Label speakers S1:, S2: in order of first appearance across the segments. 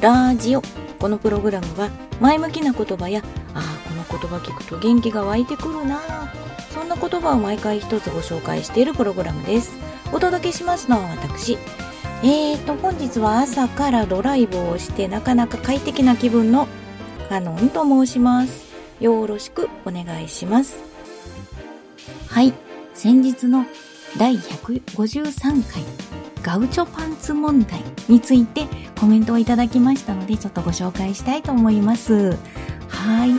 S1: ラジオ。このプログラムは前向きな言葉やああこの言葉聞くと元気が湧いてくるなそんな言葉を毎回一つご紹介しているプログラムです。お届けしますのは私。えーと本日は朝からドライブをしてなかなか快適な気分のカノンと申します。よろしくお願いします。はい。先日の第153回。ガウチョパンツ問題についてコメントをいただきましたのでちょっとご紹介したいと思います。はい。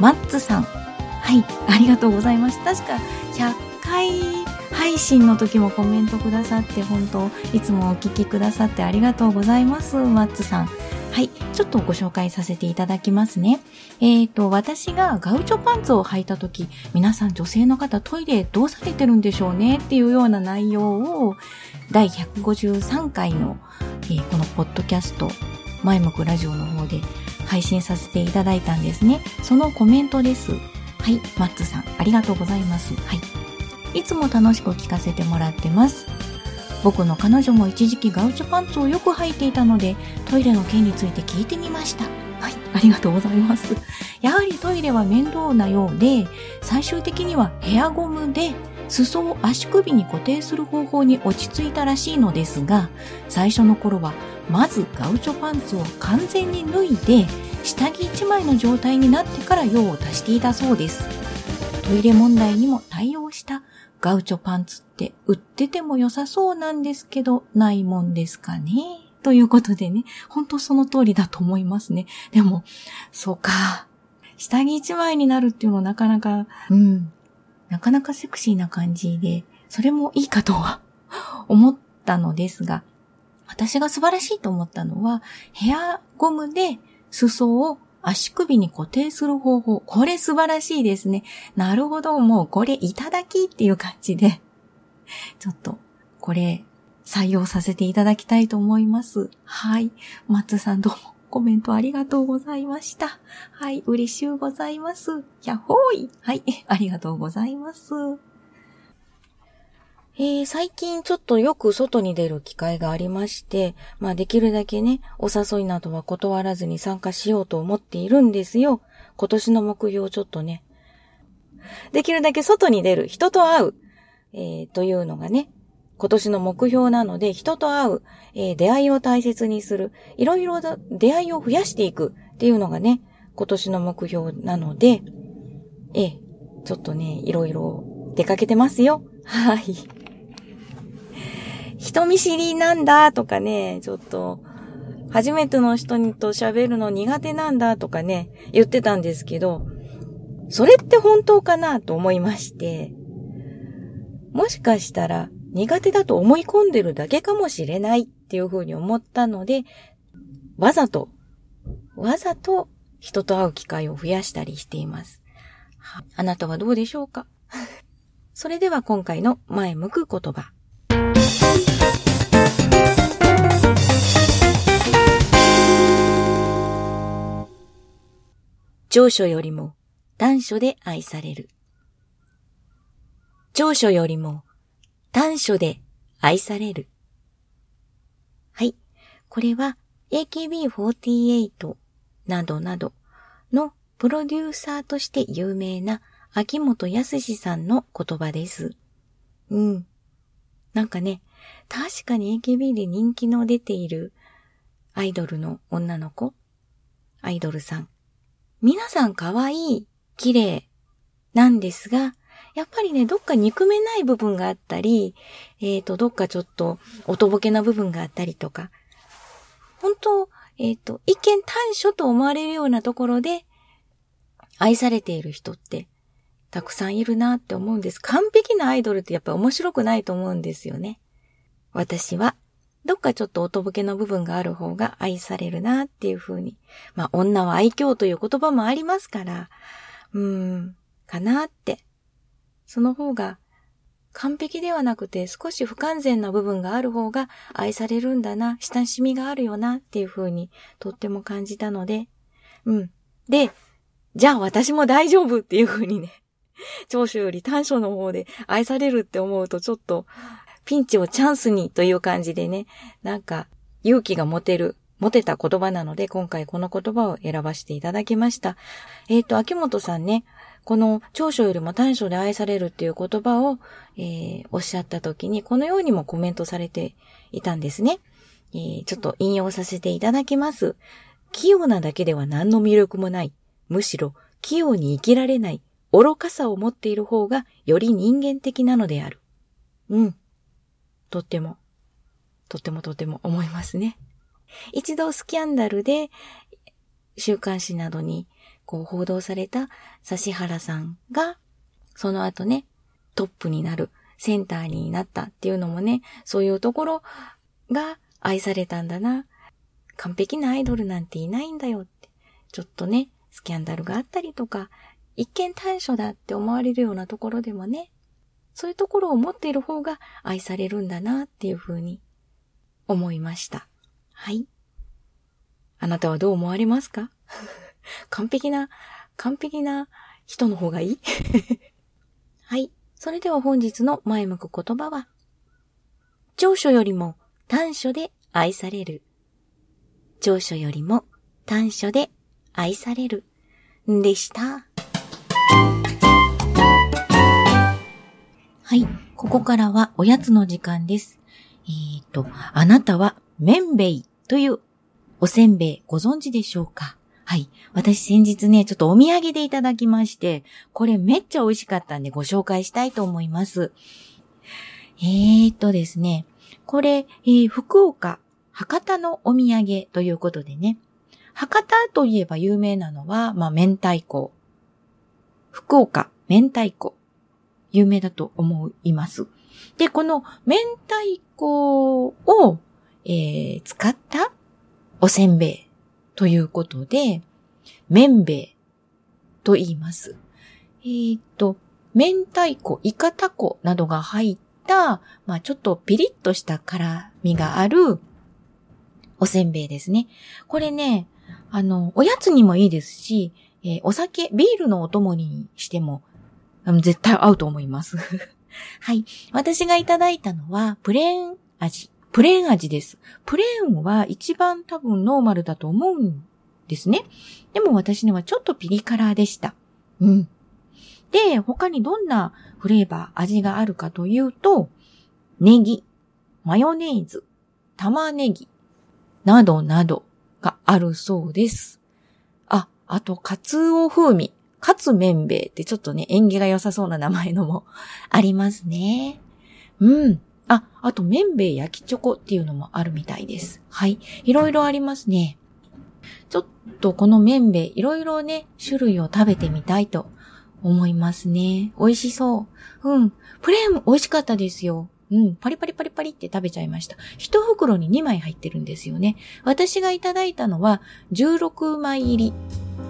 S1: マッツさん。はい。ありがとうございます。確か100回配信の時もコメントくださって本当いつもお聞きくださってありがとうございます。マッツさん。はい。ちょっとご紹介させていただきますね。えっ、ー、と、私がガウチョパンツを履いたとき、皆さん女性の方トイレどうされてるんでしょうねっていうような内容を、第153回の、えー、このポッドキャスト、前向くラジオの方で配信させていただいたんですね。そのコメントです。はい。マッツさん、ありがとうございます。はい。いつも楽しく聞かせてもらってます。僕の彼女も一時期ガウチョパンツをよく履いていたので、トイレの件について聞いてみました。はい、ありがとうございます。やはりトイレは面倒なようで、最終的にはヘアゴムで裾を足首に固定する方法に落ち着いたらしいのですが、最初の頃はまずガウチョパンツを完全に脱いで、下着一枚の状態になってから用を足していたそうです。トイレ問題にも対応したガウチョパンツって売ってても良さそうなんですけど、ないもんですかね？ということでね、本当その通りだと思いますね。でも、そうか。下着一枚になるっていうのはなかなか、うん、なかなかセクシーな感じで、それもいいかとは 思ったのですが、私が素晴らしいと思ったのは、ヘアゴムで裾を足首に固定する方法。これ素晴らしいですね。なるほど。もうこれいただきっていう感じで、ちょっと、これ、採用させていただきたいと思います。はい。松さんどうもコメントありがとうございました。はい。嬉しゅうございます。やっほーい。はい。ありがとうございます。えー、最近ちょっとよく外に出る機会がありまして、まあできるだけね、お誘いなどは断らずに参加しようと思っているんですよ。今年の目標ちょっとね、できるだけ外に出る、人と会う、えー、というのがね、今年の目標なので、人と会う、えー、出会いを大切にする、いろいろ出会いを増やしていくっていうのがね、今年の目標なので、えー、ちょっとね、いろいろ出かけてますよ。はい。人見知りなんだとかね、ちょっと、初めての人にと喋るの苦手なんだとかね、言ってたんですけど、それって本当かなと思いまして、もしかしたら苦手だと思い込んでるだけかもしれないっていうふうに思ったので、わざと、わざと人と会う機会を増やしたりしています。あなたはどうでしょうか？それでは今回の前向く言葉。長所よりも短所で愛される。長所よりも短所で愛される。はい。これは AKB48 などなどのプロデューサーとして有名な秋元康さんの言葉です。うん。なんかね、確かに AKB で人気の出ているアイドルの女の子、アイドルさん。皆さん可愛い、綺麗なんですが、やっぱりね、どっか憎めない部分があったり、えっ、ー、と、どっかちょっと、おとぼけな部分があったりとか、本当えっ、ー、と、一見短所と思われるようなところで、愛されている人って、たくさんいるなって思うんです。完璧なアイドルってやっぱ面白くないと思うんですよね。私は、どっかちょっとおとぼけの部分がある方が愛されるなっていう風に。まあ、女は愛嬌という言葉もありますから、うーん、かなって。その方が、完璧ではなくて少し不完全な部分がある方が愛されるんだな、親しみがあるよなっていう風にとっても感じたので、うん。で、じゃあ私も大丈夫っていう風にね、長所より短所の方で愛されるって思うとちょっとピンチをチャンスにという感じでね、なんか勇気が持てる、持てた言葉なので、今回この言葉を選ばせていただきました。えっ、ー、と、秋元さんね、この長所よりも短所で愛されるっていう言葉を、えー、おっしゃった時に、このようにもコメントされていたんですね。えー、ちょっと引用させていただきます。器用なだけでは何の魅力もない。むしろ、器用に生きられない、愚かさを持っている方が、より人間的なのである。うん。とっても、とってもとっても思いますね。一度スキャンダルで、週刊誌などにこう報道された指原さんが、その後ね、トップになる、センターになったっていうのもね、そういうところが愛されたんだな。完璧なアイドルなんていないんだよって。ちょっとね、スキャンダルがあったりとか、一見短所だって思われるようなところでもね、そういうところを持っている方が愛されるんだなっていうふうに思いました。はい。あなたはどう思われますか？完璧な、完璧な人の方がいい？はい。それでは本日の前向く言葉は、長所よりも短所で愛される。長所よりも短所で愛される。でした。はい。ここからはおやつの時間です。えっ、ー、と、あなたは麺べいというおせんべいご存知でしょうか？はい。私先日ね、ちょっとお土産でいただきまして、これめっちゃ美味しかったんでご紹介したいと思います。えー、っとですね、これ、えー、福岡、博多のお土産ということでね、博多といえば有名なのは、まあ、明太子。福岡、明太子。有名だと思います。で、この明太子を、えー、使ったおせんべいということで、麺べいと言います。えー、っと、明太子、イカタコなどが入った、まあちょっとピリッとした辛みがあるおせんべいですね。これね、あの、おやつにもいいですし、えー、お酒、ビールのお供にしても、絶対合うと思います。はい。私がいただいたのは、プレーン味プレーン味です。プレーンは一番多分ノーマルだと思うんですね。でも私にはちょっとピリ辛でした。うん。で、他にどんなフレーバー、味があるかというと、ネギ、マヨネーズ、玉ねぎ、などなどがあるそうです。あ、あと、カツオ風味、カツ麺べいってちょっとね、縁起が良さそうな名前のもありますね。うん。あ、あと、麺べい焼きチョコっていうのもあるみたいです。はい。いろいろありますね。ちょっとこの麺べい、いろいろね、種類を食べてみたいと思いますね。美味しそう。うん。プレーン美味しかったですよ。うん。パリパリパリパリって食べちゃいました。一袋に2枚入ってるんですよね。私がいただいたのは16枚入り。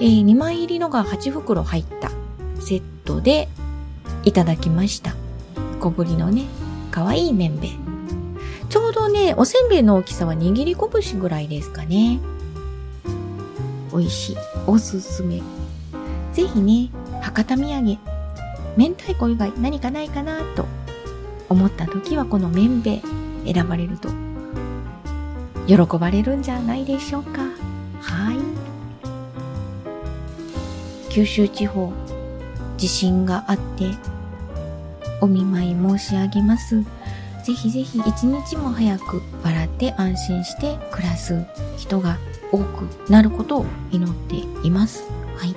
S1: えー、2枚入りのが8袋入ったセットでいただきました。小ぶりのね、かわいい麺べ。ちょうどね、おせんべいの大きさは握り拳ぐらいですかね。美味しい。おすすめ。ぜひね、博多土産、明太子以外何かないかなと思った時はこの麺べ選ばれると喜ばれるんじゃないでしょうか。はい。九州地方、地震があってお見舞い申し上げます。ぜひぜひ一日も早く笑って安心して暮らす人が多くなることを祈っています。はい。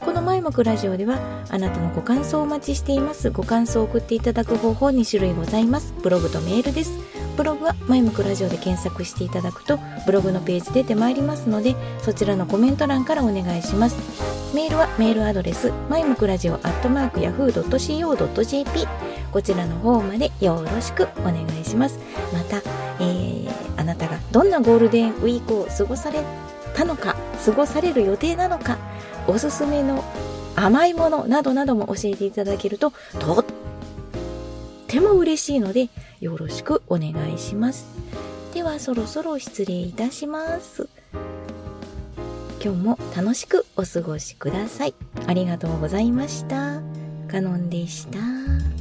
S1: この前向ラジオではあなたのご感想をお待ちしています。ご感想を送っていただく方法2種類ございます。ブログとメールです。ブログは前向くラジオで検索していただくとブログのページ出てまいりますのでそちらのコメント欄からお願いします。メールはメールアドレス前向くラジオアットマークヤフー .co.jp こちらの方までよろしくお願いします。また、えー、あなたがどんなゴールデンウィークを過ごされたのか過ごされる予定なのかおすすめの甘いものなどなども教えていただけるととっても嬉しいのでよろしくお願いします。ではそろそろ失礼いたします。今日も楽しくお過ごしください。ありがとうございました。カノンでした。